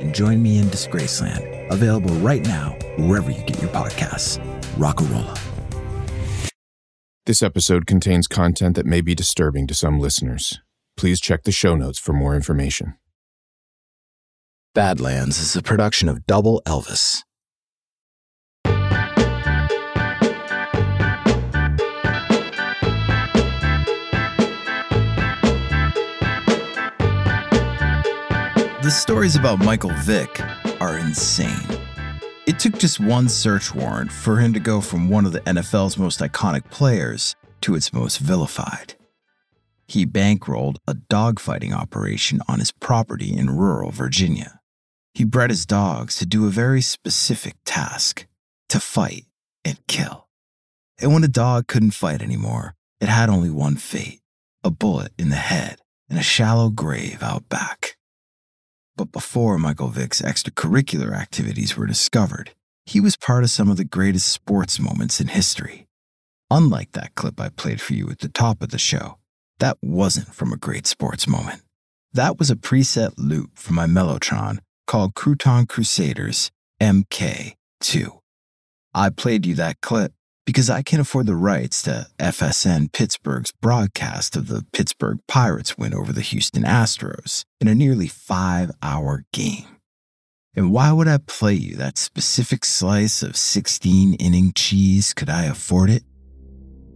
and join me in Disgraceland. Available right now, wherever you get your podcasts. Rockarola. This episode contains content that may be disturbing to some listeners. Please check the show notes for more information. Badlands is a production of Double Elvis. The stories about Michael Vick are insane. It took just one search warrant for him to go from one of the NFL's most iconic players to its most vilified. He bankrolled a dogfighting operation on his property in rural Virginia. He bred his dogs to do a very specific task to fight and kill. And when a dog couldn't fight anymore, it had only one fate a bullet in the head and a shallow grave out back. But before Michael Vick's extracurricular activities were discovered, he was part of some of the greatest sports moments in history. Unlike that clip I played for you at the top of the show, that wasn't from a great sports moment. That was a preset loop from my Mellotron called Crouton Crusaders MK2. I played you that clip because I can't afford the rights to FSN Pittsburgh's broadcast of the Pittsburgh Pirates win over the Houston Astros in a nearly five hour game. And why would I play you that specific slice of 16 inning cheese could I afford it?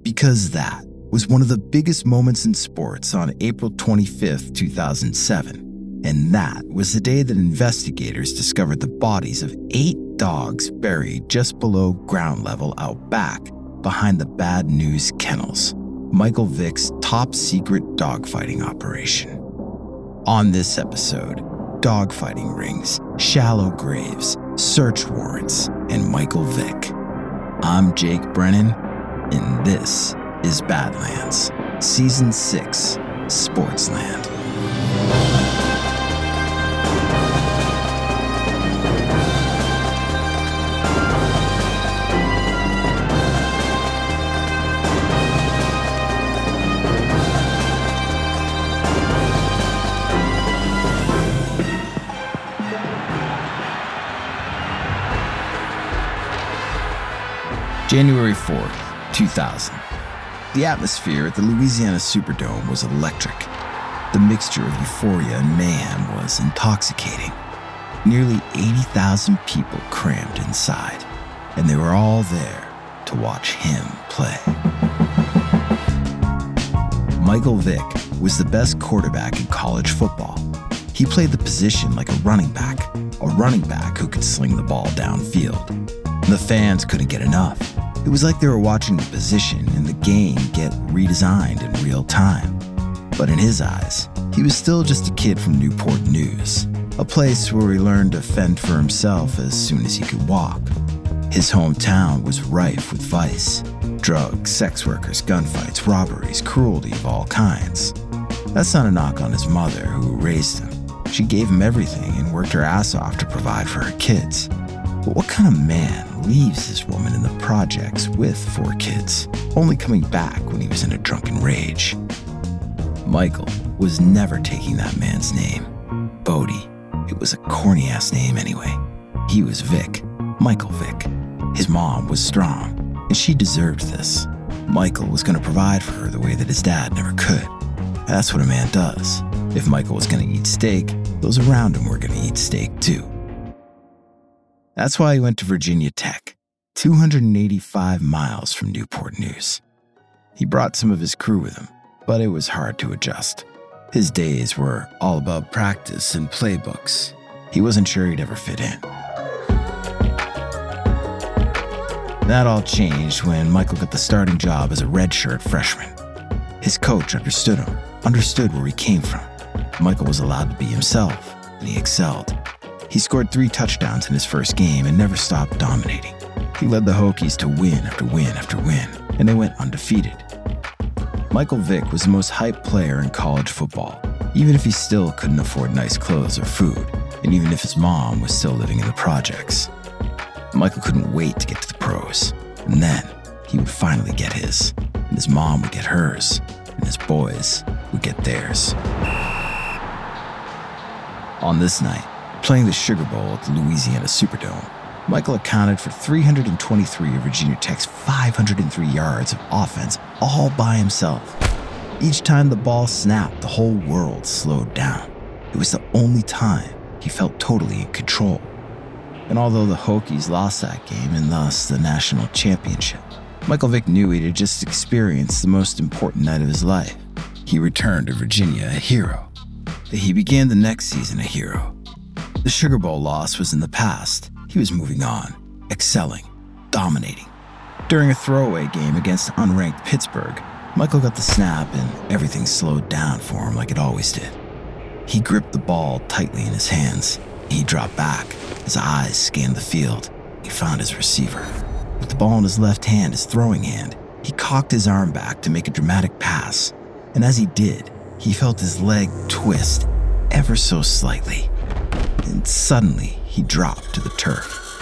Because that was one of the biggest moments in sports on April 25th, 2007. And that was the day that investigators discovered the bodies of eight dogs buried just below ground level out back behind the Bad News Kennels, Michael Vick's top secret dogfighting operation. On this episode, dogfighting rings, shallow graves, search warrants, and Michael Vick. I'm Jake Brennan, and this is Badlands, Season 6, Sportsland. January 4th, 2000. The atmosphere at the Louisiana Superdome was electric. The mixture of euphoria and mayhem was intoxicating. Nearly 80,000 people crammed inside, and they were all there to watch him play. Michael Vick was the best quarterback in college football. He played the position like a running back, a running back who could sling the ball downfield. The fans couldn't get enough. It was like they were watching the position and the game get redesigned in real time. But in his eyes, he was still just a kid from Newport News, a place where he learned to fend for himself as soon as he could walk. His hometown was rife with vice drugs, sex workers, gunfights, robberies, cruelty of all kinds. That's not a knock on his mother, who raised him. She gave him everything and worked her ass off to provide for her kids. But what kind of man leaves this woman in the projects with four kids, only coming back when he was in a drunken rage? Michael was never taking that man's name. Boddie. It was a corny ass name anyway. He was Vick, Michael Vick. His mom was strong, and she deserved this. Michael was going to provide for her the way that his dad never could. That's what a man does. If Michael was going to eat steak, those around him were going to eat steak too. That's why he went to Virginia Tech. 285 miles from Newport News. He brought some of his crew with him, but it was hard to adjust. His days were all about practice and playbooks. He wasn't sure he'd ever fit in. That all changed when Michael got the starting job as a redshirt freshman. His coach understood him, understood where he came from. Michael was allowed to be himself, and he excelled. He scored three touchdowns in his first game and never stopped dominating. He led the Hokies to win after win after win, and they went undefeated. Michael Vick was the most hyped player in college football, even if he still couldn't afford nice clothes or food, and even if his mom was still living in the projects. Michael couldn't wait to get to the pros, and then he would finally get his, and his mom would get hers, and his boys would get theirs. On this night, playing the Sugar Bowl at the Louisiana Superdome, Michael accounted for 323 of Virginia Tech's 503 yards of offense all by himself. Each time the ball snapped, the whole world slowed down. It was the only time he felt totally in control. And although the Hokies lost that game and thus the national championship, Michael Vick knew he had just experienced the most important night of his life. He returned to Virginia a hero. That he began the next season a hero. The Sugar Bowl loss was in the past, he was moving on, excelling, dominating. During a throwaway game against unranked Pittsburgh, Michael got the snap and everything slowed down for him like it always did. He gripped the ball tightly in his hands. He dropped back. His eyes scanned the field. He found his receiver. With the ball in his left hand, his throwing hand, he cocked his arm back to make a dramatic pass. And as he did, he felt his leg twist ever so slightly. And suddenly, he dropped to the turf.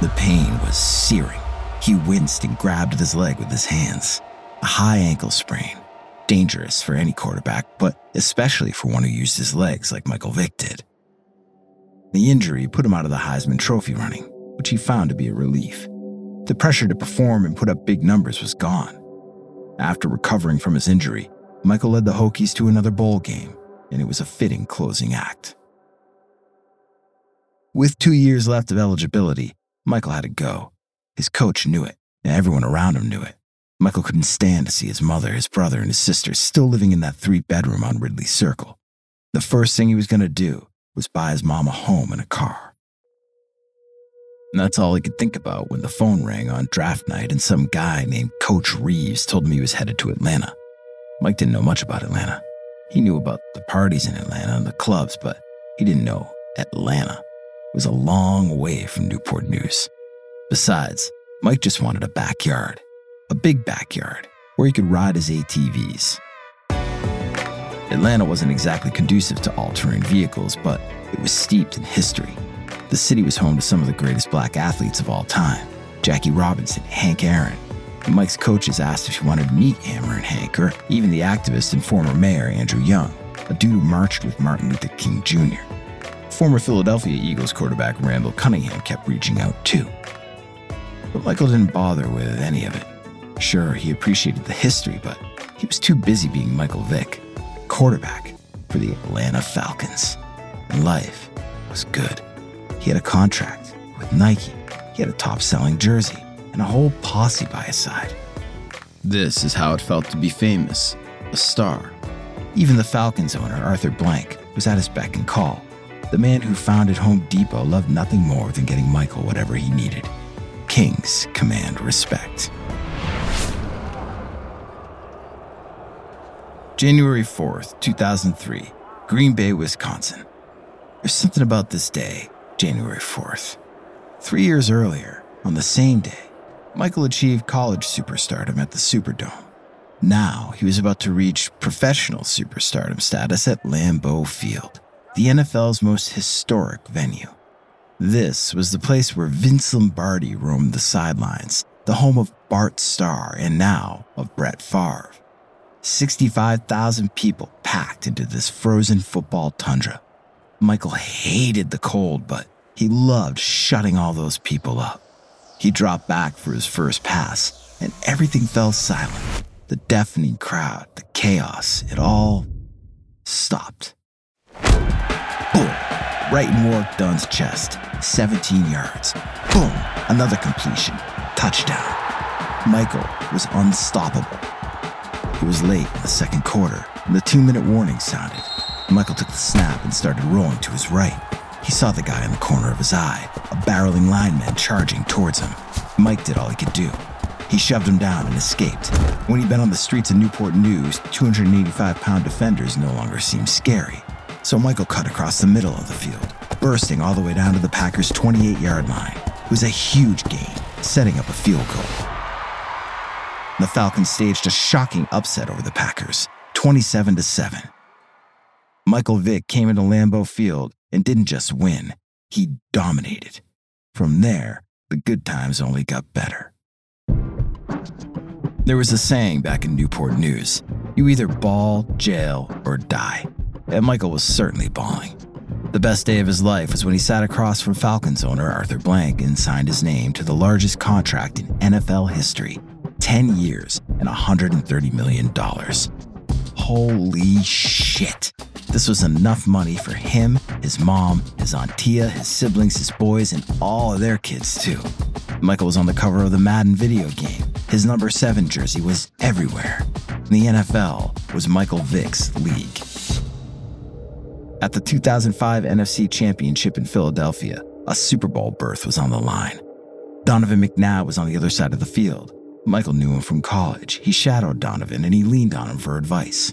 The pain was searing. He winced and grabbed at his leg with his hands. A high ankle sprain. Dangerous for any quarterback, but especially for one who used his legs like Michael Vick did. The injury put him out of the Heisman Trophy running, which he found to be a relief. The pressure to perform and put up big numbers was gone. After recovering from his injury, Michael led the Hokies to another bowl game, and it was a fitting closing act. With two years left of eligibility, Michael had to go. His coach knew it, and everyone around him knew it. Michael couldn't stand to see his mother, his brother, and his sister still living in that three bedroom on Ridley Circle. The first thing he was going to do was buy his mom a home and a car. And that's all he could think about when the phone rang on draft night and some guy named Coach Reeves told him he was headed to Atlanta. Mike didn't know much about Atlanta. He knew about the parties in Atlanta and the clubs, but he didn't know Atlanta was a long way from Newport News. Besides, Mike just wanted a backyard, a big backyard, where he could ride his ATVs. Atlanta wasn't exactly conducive to all terrain vehicles, but it was steeped in history. The city was home to some of the greatest black athletes of all time Jackie Robinson, Hank Aaron. And Mike's coaches asked if he wanted to meet Hammer and Hank, or even the activist and former mayor Andrew Young, a dude who marched with Martin Luther King Jr. Former Philadelphia Eagles quarterback Randall Cunningham kept reaching out too. But Michael didn't bother with any of it. Sure, he appreciated the history, but he was too busy being Michael Vick, quarterback for the Atlanta Falcons. And life was good. He had a contract with Nike, he had a top selling jersey, and a whole posse by his side. This is how it felt to be famous, a star. Even the Falcons owner, Arthur Blank, was at his beck and call. The man who founded Home Depot loved nothing more than getting Michael whatever he needed. Kings command respect. January 4th, 2003, Green Bay, Wisconsin. There's something about this day, January 4th. Three years earlier, on the same day, Michael achieved college superstardom at the Superdome. Now he was about to reach professional superstardom status at Lambeau Field the NFL's most historic venue. This was the place where Vince Lombardi roamed the sidelines, the home of Bart Starr and now of Brett Favre. 65,000 people packed into this frozen football tundra. Michael hated the cold, but he loved shutting all those people up. He dropped back for his first pass, and everything fell silent. The deafening crowd, the chaos, it all stopped. Right in Warrick Dunn's chest, 17 yards. Boom, another completion, touchdown. Michael was unstoppable. It was late in the second quarter, and the two minute warning sounded. Michael took the snap and started rolling to his right. He saw the guy in the corner of his eye, a barreling lineman charging towards him. Mike did all he could do. He shoved him down and escaped. When he'd been on the streets of Newport News, 285 pound defenders no longer seemed scary. So Michael cut across the middle of the field, bursting all the way down to the Packers' 28 yard line. It was a huge gain, setting up a field goal. The Falcons staged a shocking upset over the Packers, 27 to 7. Michael Vick came into Lambeau Field and didn't just win, he dominated. From there, the good times only got better. There was a saying back in Newport News you either ball, jail, or die. And Michael was certainly balling. The best day of his life was when he sat across from Falcons owner Arthur Blank and signed his name to the largest contract in NFL history 10 years and $130 million. Holy shit. This was enough money for him, his mom, his Aunt Tia, his siblings, his boys, and all of their kids, too. Michael was on the cover of the Madden video game. His number seven jersey was everywhere. The NFL was Michael Vick's league. At the 2005 NFC Championship in Philadelphia, a Super Bowl berth was on the line. Donovan McNabb was on the other side of the field. Michael knew him from college. He shadowed Donovan and he leaned on him for advice.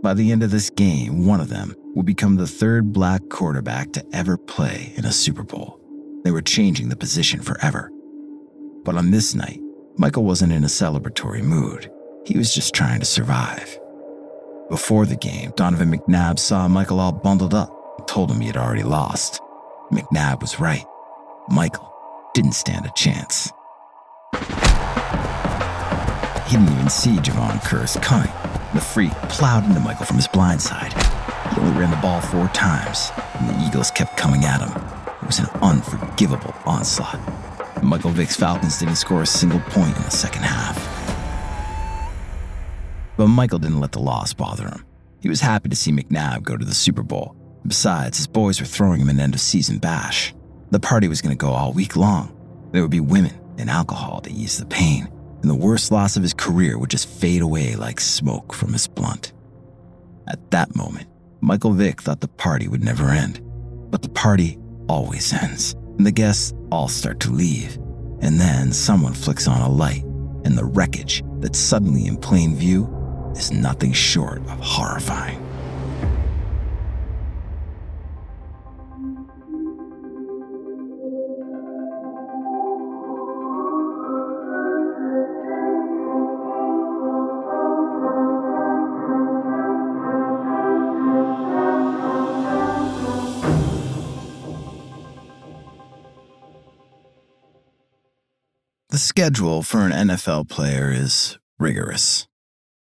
By the end of this game, one of them would become the third black quarterback to ever play in a Super Bowl. They were changing the position forever. But on this night, Michael wasn't in a celebratory mood. He was just trying to survive. Before the game, Donovan McNabb saw Michael all bundled up and told him he had already lost. McNabb was right. Michael didn't stand a chance. He didn't even see Jevon Kearse coming. The freak plowed into Michael from his blind side. He only ran the ball four times, and the Eagles kept coming at him. It was an unforgivable onslaught. Michael Vick's Falcons didn't score a single point in the second half. But Michael didn't let the loss bother him. He was happy to see McNabb go to the Super Bowl. Besides, his boys were throwing him an end of season bash. The party was going to go all week long. There would be women and alcohol to ease the pain and the worst loss of his career would just fade away like smoke from his blunt. At that moment, Michael Vick thought the party would never end. But the party always ends, and the guests all start to leave. And then someone flicks on a light, and the wreckage that's suddenly in plain view is nothing short of horrifying. The schedule for an NFL player is rigorous.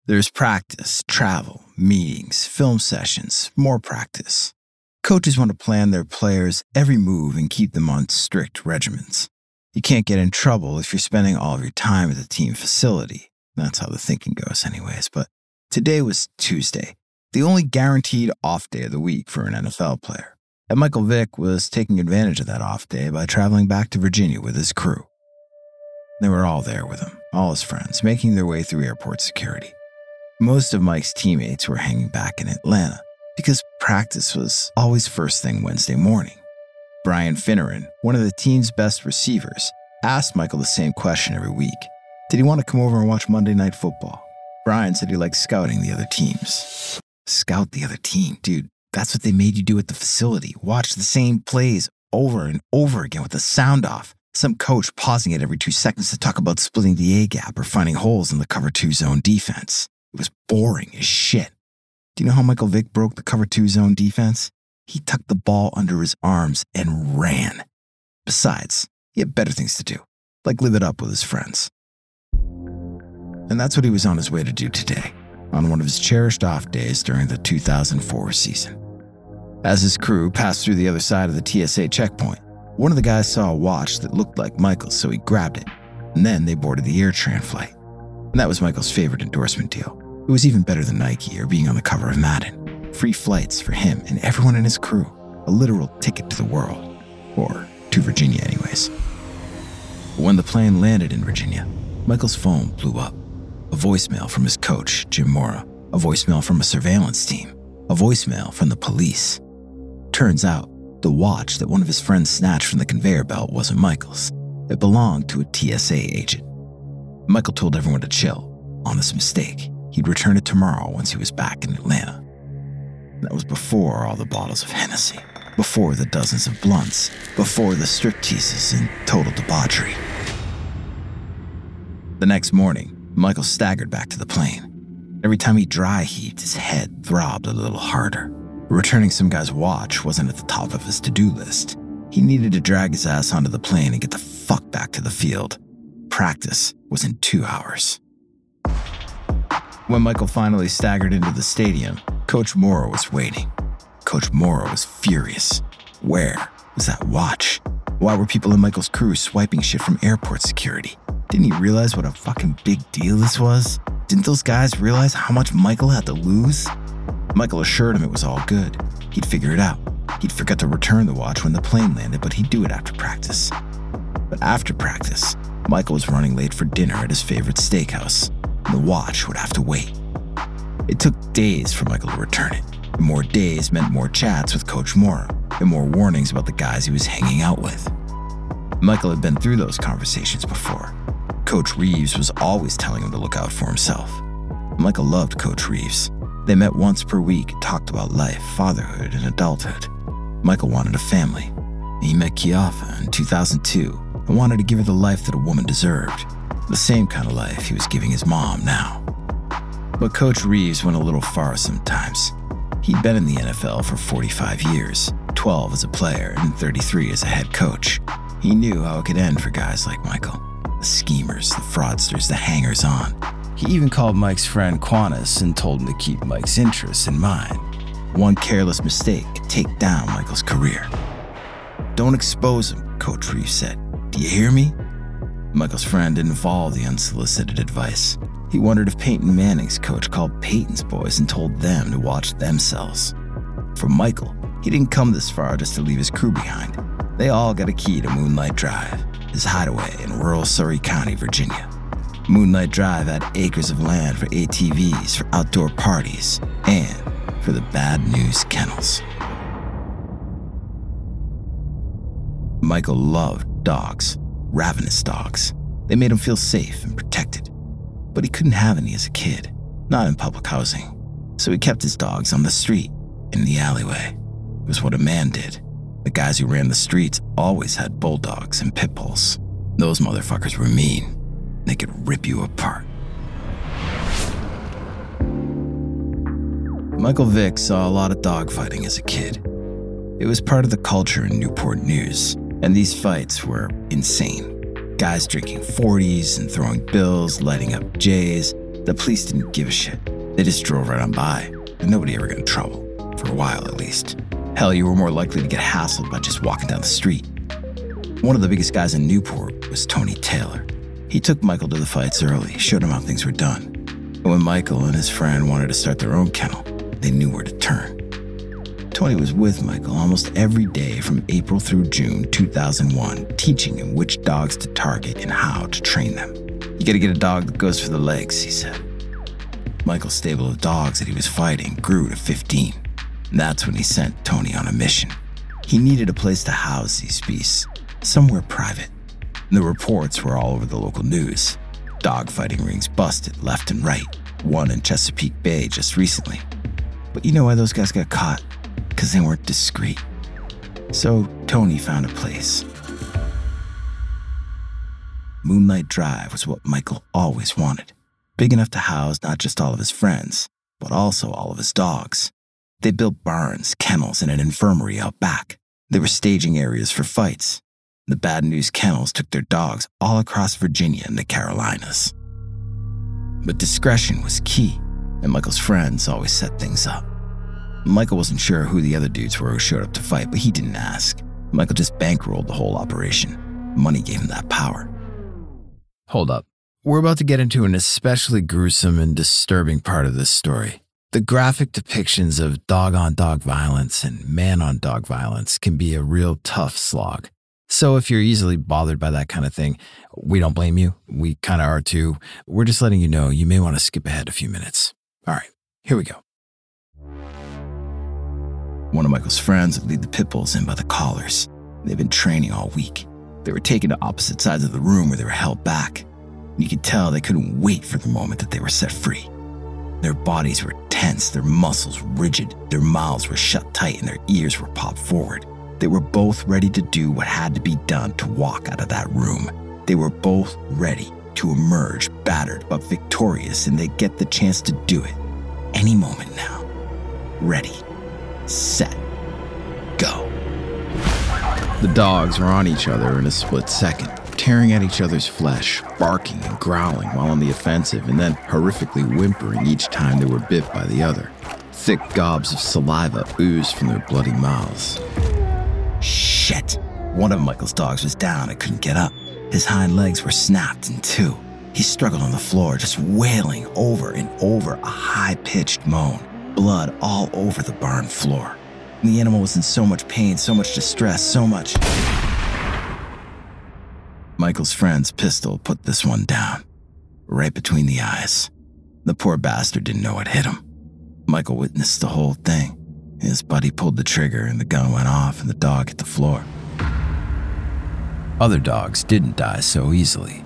There's practice, travel, meetings, film sessions, more practice. Coaches want to plan their players' every move and keep them on strict regimens. You can't get in trouble if you're spending all of your time at the team facility. That's how the thinking goes, anyways. But today was Tuesday, the only guaranteed off day of the week for an NFL player. And Michael Vick was taking advantage of that off day by traveling back to Virginia with his crew. They were all there with him, all his friends, making their way through airport security. Most of Mike's teammates were hanging back in Atlanta because practice was always first thing Wednesday morning. Brian Finneran, one of the team's best receivers, asked Michael the same question every week Did he want to come over and watch Monday Night Football? Brian said he liked scouting the other teams. Scout the other team, dude. That's what they made you do at the facility. Watch the same plays over and over again with the sound off. Some coach pausing it every two seconds to talk about splitting the A gap or finding holes in the cover two zone defense. It was boring as shit. Do you know how Michael Vick broke the cover two zone defense? He tucked the ball under his arms and ran. Besides, he had better things to do, like live it up with his friends. And that's what he was on his way to do today, on one of his cherished off days during the 2004 season. As his crew passed through the other side of the TSA checkpoint, one of the guys saw a watch that looked like Michael's, so he grabbed it. And then they boarded the AirTran flight. And that was Michael's favorite endorsement deal. It was even better than Nike or being on the cover of Madden. Free flights for him and everyone in his crew. a literal ticket to the world, or to Virginia, anyways. When the plane landed in Virginia, Michael's phone blew up. A voicemail from his coach, Jim Mora, a voicemail from a surveillance team, a voicemail from the police. Turns out, the watch that one of his friends snatched from the conveyor belt wasn't Michael's. It belonged to a TSA agent. Michael told everyone to chill. Honest mistake. He'd return it tomorrow once he was back in Atlanta. That was before all the bottles of Hennessy, before the dozens of blunts, before the stripteases and total debauchery. The next morning, Michael staggered back to the plane. Every time he dry heaved, his head throbbed a little harder. Returning some guy's watch wasn't at the top of his to do list. He needed to drag his ass onto the plane and get the fuck back to the field. Practice was in two hours. When Michael finally staggered into the stadium, Coach Mora was waiting. Coach Mora was furious. Where was that watch? Why were people in Michael's crew swiping shit from airport security? Didn't he realize what a fucking big deal this was? Didn't those guys realize how much Michael had to lose? Michael assured him it was all good. He'd figure it out. He'd forget to return the watch when the plane landed, but he'd do it after practice. But after practice, Michael was running late for dinner at his favorite steakhouse, the watch would have to wait. It took days for Michael to return it. And more days meant more chats with Coach Mora and more warnings about the guys he was hanging out with. Michael had been through those conversations before. Coach Reeves was always telling him to look out for himself. Michael loved Coach Reeves. They met once per week talked about life, fatherhood, and adulthood. Michael wanted a family. He met Kijafa in 2002 and wanted to give her the life that a woman deserved. The same kind of life he was giving his mom now. But Coach Reeves went a little far sometimes. He'd been in the NFL for 45 years 12 as a player and 33 as a head coach. He knew how it could end for guys like Michael the schemers, the fraudsters, the hangers on. He even called Mike's friend Quanis and told him to keep Mike's interests in mind. One careless mistake could take down Michael's career. Don't expose him, Coach Reeves said. Do you hear me? Michael's friend didn't follow the unsolicited advice. He wondered if Peyton Manning's coach called Peyton's boys and told them to watch themselves. For Michael, he didn't come this far just to leave his crew behind. They all got a key to Moonlight Drive, his hideaway in rural Surry County, Virginia. Moonlight Drive had acres of land for ATVs, for outdoor parties, and for the bad news kennels. Michael loved dogs, ravenous dogs. They made him feel safe and protected. But he couldn't have any as a kid, not in public housing. So he kept his dogs on the street, in the alleyway. It was what a man did. The guys who ran the streets always had bulldogs and pit bulls. Those motherfuckers were mean. They could rip you apart. Michael Vick saw a lot of dogfighting as a kid. It was part of the culture in Newport News, and these fights were insane. Guys drinking 40s and throwing bills, lighting up J's. The police didn't give a shit. They just drove right on by, and nobody ever got in trouble, for a while at least. Hell, you were more likely to get hassled by just walking down the street. One of the biggest guys in Newport was Tony Taylor. He took Michael to the fights early, showed him how things were done. And when Michael and his friend wanted to start their own kennel, they knew where to turn. Tony was with Michael almost every day from April through June 2001, teaching him which dogs to target and how to train them. You gotta get a dog that goes for the legs, he said. Michael's stable of dogs that he was fighting grew to 15. And That's when he sent Tony on a mission. He needed a place to house these beasts, somewhere private. The reports were all over the local news. Dogfighting rings busted left and right, one in Chesapeake Bay just recently. But you know why those guys got caught? Because they weren't discreet. So Tony found a place. Moonlight Drive was what Michael always wanted big enough to house not just all of his friends, but also all of his dogs. They built barns, kennels, and an infirmary out back. There were staging areas for fights. The Bad News Kennels took their dogs all across Virginia and the Carolinas. But discretion was key, and Michael's friends always set things up. Michael wasn't sure who the other dudes were who showed up to fight, but he didn't ask. Michael just bankrolled the whole operation. Money gave him that power. Hold up. We're about to get into an especially gruesome and disturbing part of this story The graphic depictions of dog on dog violence and man on dog violence can be a real tough slog. So if you're easily bothered by that kind of thing, we don't blame you. We kind of are too. We're just letting you know you may want to skip ahead a few minutes. All right, here we go. One of Michael's friends would lead the pit bulls in by the collars. They'd been training all week. They were taken to opposite sides of the room where they were held back. You could tell they couldn't wait for the moment that they were set free. Their bodies were tense, their muscles rigid, their mouths were shut tight, and their ears were popped forward. They were both ready to do what had to be done to walk out of that room. They were both ready to emerge battered but victorious, and they get the chance to do it any moment now. Ready, set, go. The dogs were on each other in a split second tearing at each other's flesh, barking and growling while on the offensive, and then horrifically whimpering each time they were bit by the other. Thick gobs of saliva oozed from their bloody mouths. Shit! One of Michael's dogs was down and couldn't get up. His hind legs were snapped in two. He struggled on the floor, just wailing over and over a high pitched moan, blood all over the barn floor. the animal was in so much pain, so much distress, so much. Michael's friend's pistol put this one down, right between the eyes. The poor bastard didn't know what hit him. Michael witnessed the whole thing. His buddy pulled the trigger and the gun went off and the dog hit the floor. Other dogs didn't die so easily.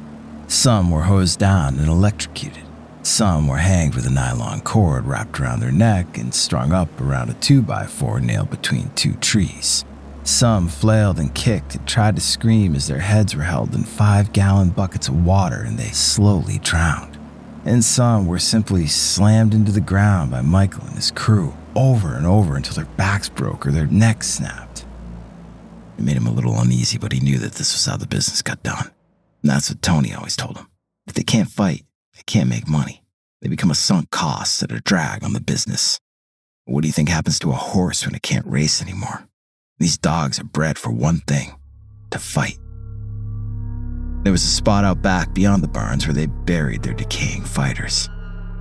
Some were hosed down and electrocuted. Some were hanged with a nylon cord wrapped around their neck and strung up around a 2x4 nailed between two trees. Some flailed and kicked and tried to scream as their heads were held in five gallon buckets of water and they slowly drowned. And some were simply slammed into the ground by Michael and his crew over and over until their backs broke or their necks snapped. It made him a little uneasy, but he knew that this was how the business got done. And that's what Tony always told him. If they can't fight, they can't make money. They become a sunk cost and a drag on the business. What do you think happens to a horse when it can't race anymore? These dogs are bred for one thing to fight. There was a spot out back beyond the barns where they buried their decaying fighters.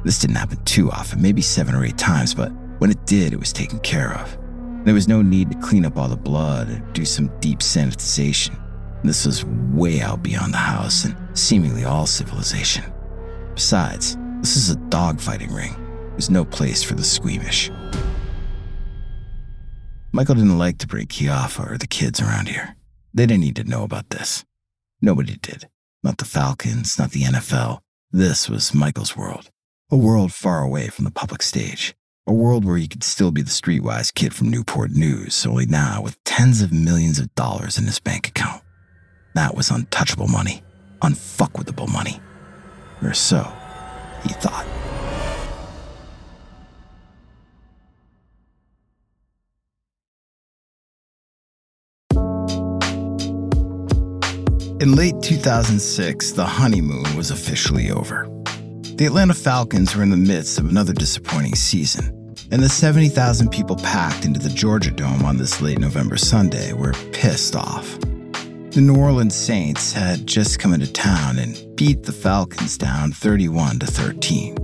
This didn't happen too often, maybe seven or eight times, but when it did, it was taken care of. There was no need to clean up all the blood or do some deep sanitization. This was way out beyond the house and seemingly all civilization. Besides, this is a dogfighting ring. There's no place for the squeamish. Michael didn't like to bring Kijafa or the kids around here. They didn't need to know about this. Nobody did. Not the Falcons, not the NFL. This was Michael's world. A world far away from the public stage. A world where he could still be the streetwise kid from Newport News, only now with tens of millions of dollars in his bank account. That was untouchable money, unfuckwithable money. Or so he thought. In late 2006, the honeymoon was officially over. The Atlanta Falcons were in the midst of another disappointing season, and the 70,000 people packed into the Georgia Dome on this late November Sunday were pissed off. The New Orleans Saints had just come into town and beat the Falcons down 31 to 13.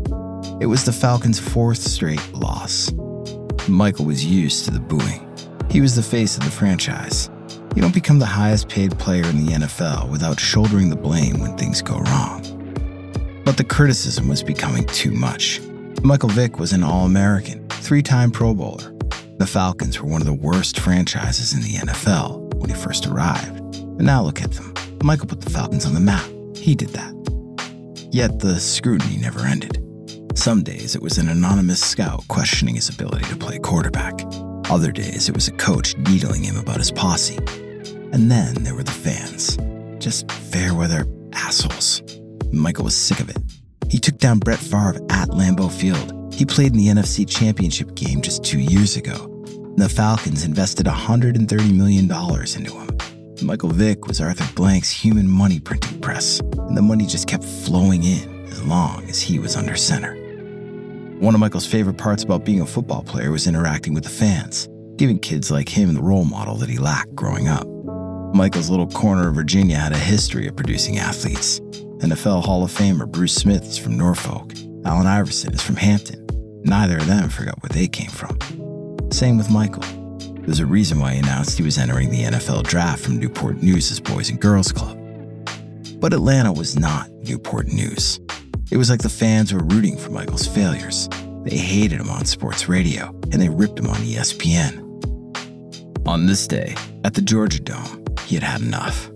It was the Falcons' fourth straight loss. Michael was used to the booing. He was the face of the franchise. You don't become the highest paid player in the NFL without shouldering the blame when things go wrong. But the criticism was becoming too much. Michael Vick was an All American, three time Pro Bowler. The Falcons were one of the worst franchises in the NFL when he first arrived. And now look at them. Michael put the Falcons on the map. He did that. Yet the scrutiny never ended. Some days it was an anonymous scout questioning his ability to play quarterback. Other days it was a coach needling him about his posse. And then there were the fans. Just fair weather assholes. Michael was sick of it. He took down Brett Favre at Lambeau Field. He played in the NFC Championship game just two years ago. The Falcons invested $130 million into him. Michael Vick was Arthur Blank's human money printing press, and the money just kept flowing in as long as he was under center. One of Michael's favorite parts about being a football player was interacting with the fans, giving kids like him the role model that he lacked growing up. Michael's little corner of Virginia had a history of producing athletes. NFL Hall of Famer Bruce Smith is from Norfolk. Allen Iverson is from Hampton. Neither of them forgot where they came from. Same with Michael. There's a reason why he announced he was entering the NFL draft from Newport News' Boys and Girls Club. But Atlanta was not Newport News. It was like the fans were rooting for Michael's failures. They hated him on sports radio, and they ripped him on ESPN. On this day, at the Georgia Dome, he had had enough.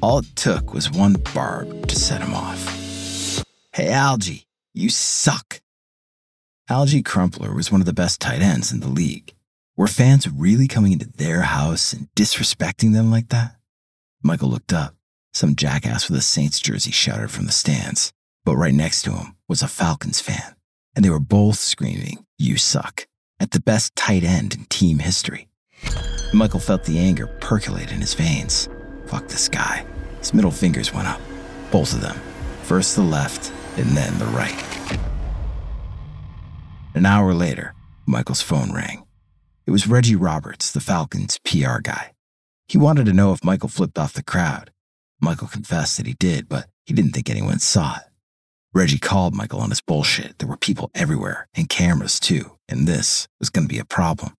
All it took was one barb to set him off. Hey, Alge, you suck. Alge Crumpler was one of the best tight ends in the league. Were fans really coming into their house and disrespecting them like that? Michael looked up. Some jackass with a Saints jersey shouted from the stands, but right next to him was a Falcons fan, and they were both screaming, You suck, at the best tight end in team history. Michael felt the anger percolate in his veins. Fuck this guy. His middle fingers went up, both of them, first the left and then the right. An hour later, Michael's phone rang. It was Reggie Roberts, the Falcons' PR guy. He wanted to know if Michael flipped off the crowd. Michael confessed that he did, but he didn't think anyone saw it. Reggie called Michael on his bullshit. There were people everywhere, and cameras too, and this was going to be a problem.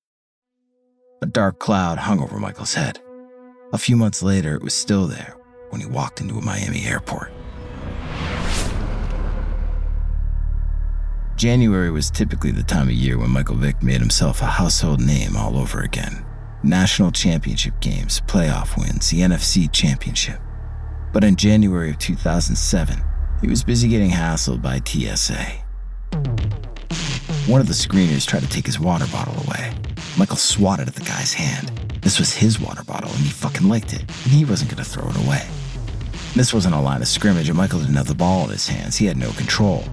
A dark cloud hung over Michael's head. A few months later, it was still there when he walked into a Miami airport. January was typically the time of year when Michael Vick made himself a household name all over again. National championship games, playoff wins, the NFC championship. But in January of 2007, he was busy getting hassled by TSA. One of the screeners tried to take his water bottle away. Michael swatted at the guy's hand. This was his water bottle, and he fucking liked it, and he wasn't gonna throw it away. This wasn't a line of scrimmage, and Michael didn't have the ball in his hands. He had no control.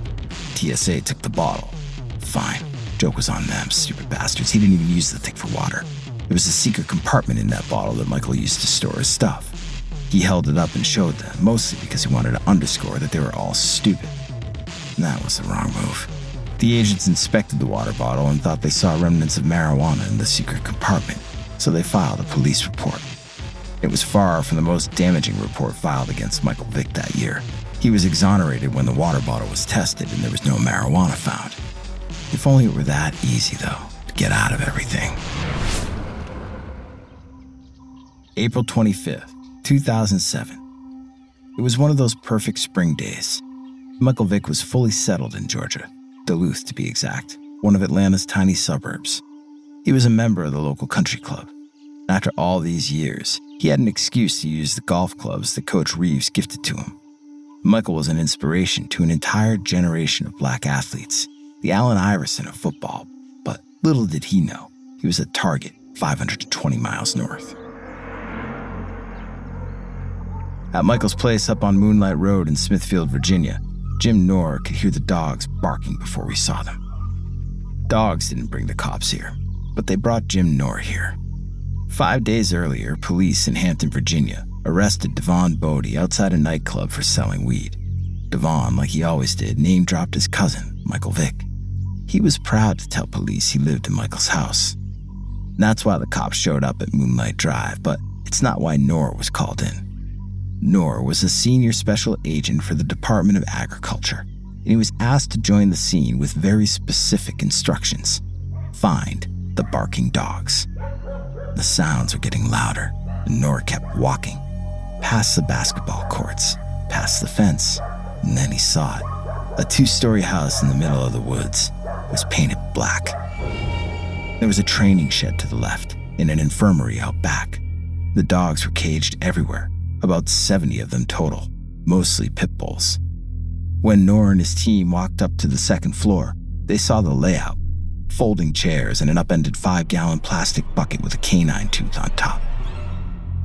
TSA took the bottle. Fine. Joke was on them, stupid bastards. He didn't even use the thing for water. There was a secret compartment in that bottle that Michael used to store his stuff. He held it up and showed them, mostly because he wanted to underscore that they were all stupid. And that was the wrong move. The agents inspected the water bottle and thought they saw remnants of marijuana in the secret compartment, so they filed a police report. It was far from the most damaging report filed against Michael Vick that year. He was exonerated when the water bottle was tested and there was no marijuana found. If only it were that easy, though, to get out of everything. April 25th, 2007. It was one of those perfect spring days. Michael Vick was fully settled in Georgia, Duluth to be exact, one of Atlanta's tiny suburbs. He was a member of the local country club. After all these years, he had an excuse to use the golf clubs that Coach Reeves gifted to him. Michael was an inspiration to an entire generation of black athletes, the Allen Iverson of football, but little did he know he was a target 520 miles north. At Michael's place up on Moonlight Road in Smithfield, Virginia, Jim Knorr could hear the dogs barking before we saw them. Dogs didn't bring the cops here, but they brought Jim Knorr here. Five days earlier, police in Hampton, Virginia, arrested Devon Boddie outside a nightclub for selling weed. Devon, like he always did, name dropped his cousin, Michael Vick. He was proud to tell police he lived in Michael's house. That's why the cops showed up at Moonlight Drive, but it's not why Knorr was called in. Knorr was a senior special agent for the Department of Agriculture, and he was asked to join the scene with very specific instructions find the barking dogs. The sounds were getting louder, and Knorr kept walking past the basketball courts, past the fence, and then he saw it. A two story house in the middle of the woods was painted black. There was a training shed to the left and an infirmary out back. The dogs were caged everywhere, about 70 of them total, mostly pit bulls. When Knorr and his team walked up to the second floor, they saw the layout folding chairs and an upended five gallon plastic bucket with a canine tooth on top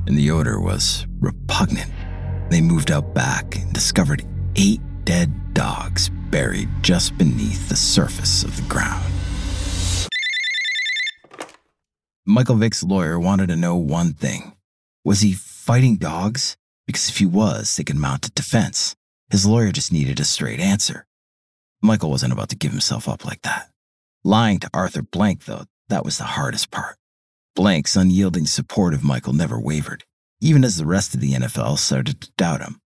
and the odor was repugnant. They moved out back and discovered eight dead dogs buried just beneath the surface of the ground. Michael Vick's lawyer wanted to know one thing Was he fighting dogs? Because if he was, they could mount a defense. His lawyer just needed a straight answer. Michael wasn't about to give himself up like that. Lying to Arthur Blank, though, that was the hardest part. Blank's unyielding support of Michael never wavered, even as the rest of the NFL started to doubt him.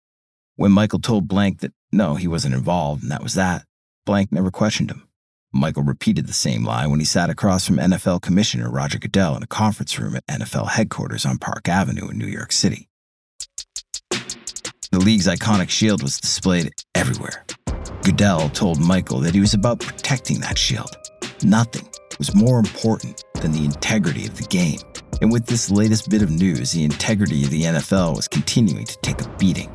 When Michael told Blank that no, he wasn't involved and that was that, Blank never questioned him. Michael repeated the same lie when he sat across from NFL Commissioner Roger Goodell in a conference room at NFL headquarters on Park Avenue in New York City. The league's iconic shield was displayed everywhere. Goodell told Michael that he was about protecting that shield. Nothing was more important than the integrity of the game. And with this latest bit of news, the integrity of the NFL was continuing to take a beating.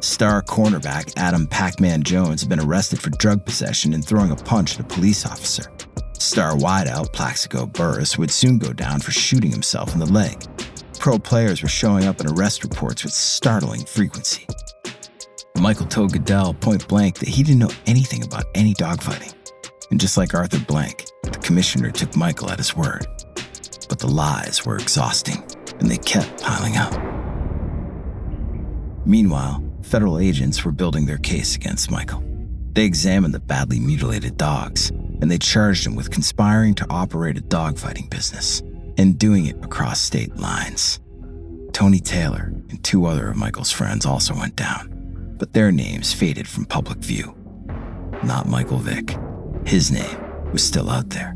Star cornerback Adam Pac Man Jones had been arrested for drug possession and throwing a punch at a police officer. Star wideout Plaxico Burress would soon go down for shooting himself in the leg. Pro players were showing up in arrest reports with startling frequency. Michael told Goodell point blank that he didn't know anything about any dogfighting. And just like Arthur Blank, the commissioner took Michael at his word. But the lies were exhausting, and they kept piling up. Meanwhile, federal agents were building their case against Michael. They examined the badly mutilated dogs, and they charged him with conspiring to operate a dogfighting business and doing it across state lines. Tony Taylor and two other of Michael's friends also went down, but their names faded from public view. Not Michael Vick. His name was still out there,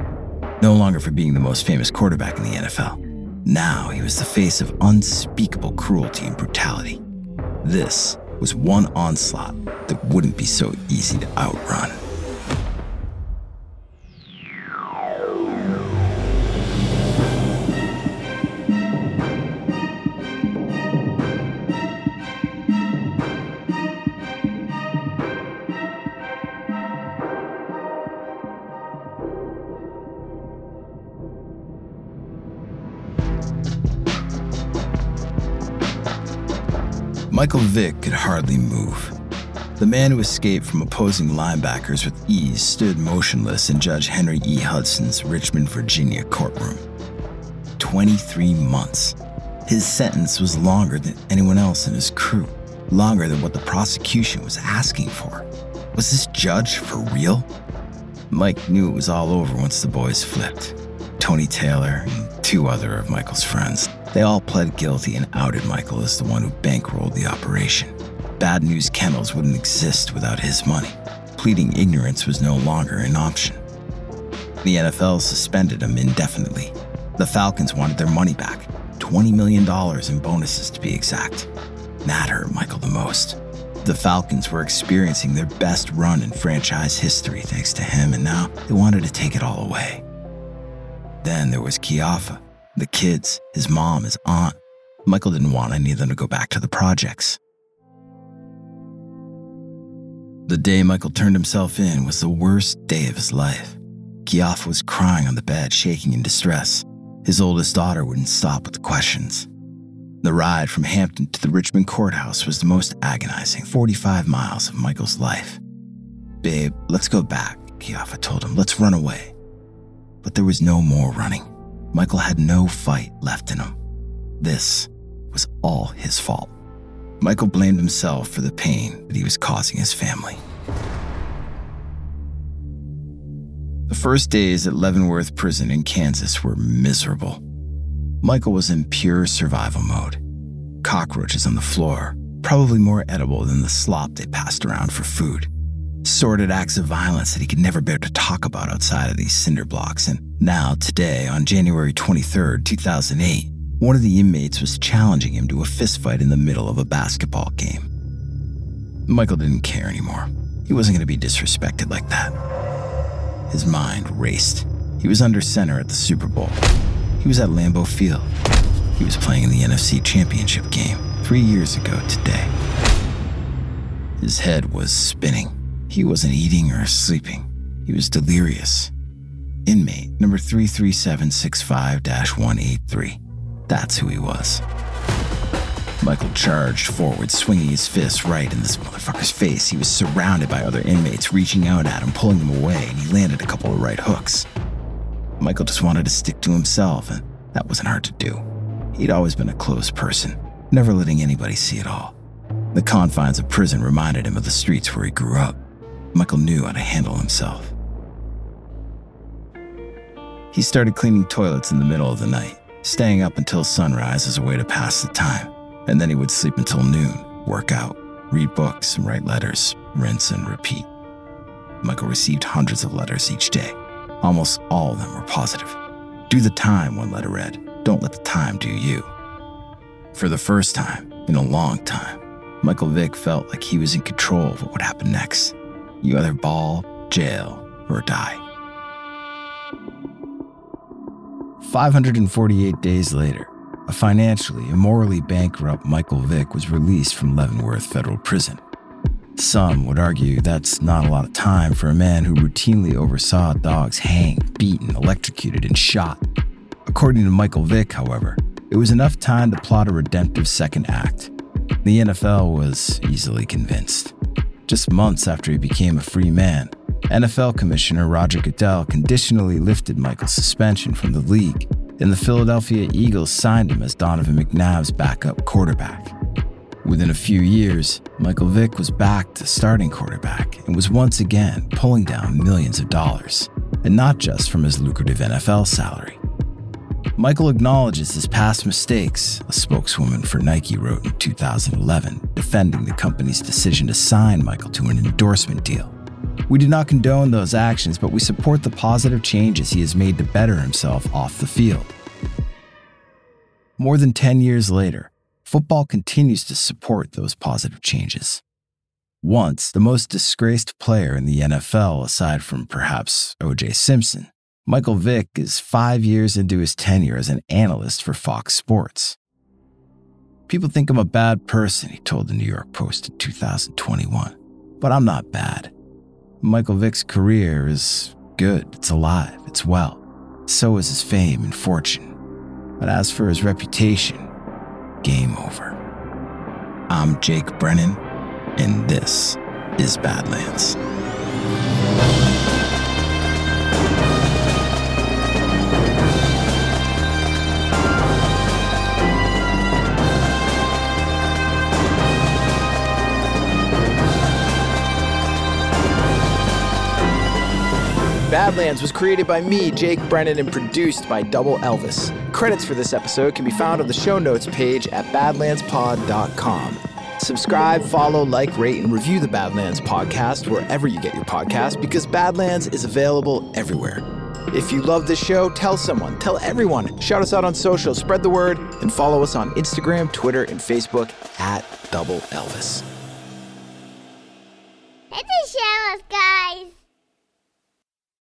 no longer for being the most famous quarterback in the NFL. Now he was the face of unspeakable cruelty and brutality. This was one onslaught that wouldn't be so easy to outrun. Michael Vick could hardly move. The man who escaped from opposing linebackers with ease stood motionless in Judge Henry E. Hudson's Richmond, Virginia courtroom. 23 months. His sentence was longer than anyone else in his crew, longer than what the prosecution was asking for. Was this judge for real? Mike knew it was all over once the boys flipped. Tony Taylor and two other of Michael's friends they all pled guilty and outed Michael as the one who bankrolled the operation. Bad News Kennels wouldn't exist without his money. Pleading ignorance was no longer an option. The NFL suspended him indefinitely. The Falcons wanted their money back $20 million in bonuses to be exact. That hurt Michael the most. The Falcons were experiencing their best run in franchise history thanks to him, and now they wanted to take it all away. Then there was Kijafa the kids, his mom, his aunt. Michael didn't want any of them to go back to the projects. The day Michael turned himself in was the worst day of his life. Kijafa was crying on the bed, shaking in distress. His oldest daughter wouldn't stop with the questions. The ride from Hampton to the Richmond courthouse was the most agonizing 45 miles of Michael's life. Babe, let's go back, Kijafa told him. Let's run away. But there was no more running. Michael had no fight left in him. This was all his fault. Michael blamed himself for the pain that he was causing his family. The first days at Leavenworth Prison in Kansas were miserable. Michael was in pure survival mode. Cockroaches on the floor, probably more edible than the slop they passed around for food sordid acts of violence that he could never bear to talk about outside of these cinder blocks. And now, today, on January 23, 2008, one of the inmates was challenging him to a fistfight in the middle of a basketball game. Michael didn't care anymore. He wasn't going to be disrespected like that. His mind raced. He was under center at the Super Bowl. He was at Lambeau Field. He was playing in the NFC Championship game three years ago today. His head was spinning. He wasn't eating or sleeping. He was delirious. Inmate number 33765 183. That's who he was. Michael charged forward, swinging his fist right in this motherfucker's face. He was surrounded by other inmates reaching out at him, pulling him away, and he landed a couple of right hooks. Michael just wanted to stick to himself, and that wasn't hard to do. He'd always been a closed person, never letting anybody see it all. The confines of prison reminded him of the streets where he grew up. Michael knew how to handle himself. He started cleaning toilets in the middle of the night, staying up until sunrise as a way to pass the time, and then he would sleep until noon, work out, read books, and write letters, rinse and repeat. Michael received hundreds of letters each day. Almost all of them were positive. Do the time, one letter read. Don't let the time do you. For the first time in a long time, Michael Vick felt like he was in control of what would happen next. You either ball, jail, or die. 548 days later, a financially and morally bankrupt Michael Vick was released from Leavenworth Federal Prison. Some would argue that's not a lot of time for a man who routinely oversaw dogs hanged, beaten, electrocuted, and shot. According to Michael Vick, however, it was enough time to plot a redemptive second act. The NFL was easily convinced. Just months after he became a free man, NFL Commissioner Roger Goodell conditionally lifted Michael's suspension from the league, and the Philadelphia Eagles signed him as Donovan McNabb's backup quarterback. Within a few years, Michael Vick was back to starting quarterback and was once again pulling down millions of dollars, and not just from his lucrative NFL salary. Michael acknowledges his past mistakes, a spokeswoman for Nike wrote in 2011, defending the company's decision to sign Michael to an endorsement deal. We do not condone those actions, but we support the positive changes he has made to better himself off the field. More than 10 years later, football continues to support those positive changes. Once the most disgraced player in the NFL, aside from perhaps O.J. Simpson, Michael Vick is five years into his tenure as an analyst for Fox Sports. People think I'm a bad person, he told the New York Post in 2021. But I'm not bad. Michael Vick's career is good, it's alive, it's well. So is his fame and fortune. But as for his reputation, game over. I'm Jake Brennan, and this is Badlands. Badlands was created by me, Jake Brennan, and produced by Double Elvis. Credits for this episode can be found on the show notes page at badlandspod.com. Subscribe, follow, like, rate, and review the Badlands podcast wherever you get your podcast because Badlands is available everywhere. If you love this show, tell someone, tell everyone. Shout us out on social, spread the word, and follow us on Instagram, Twitter, and Facebook at Double Elvis. Hit the show guys.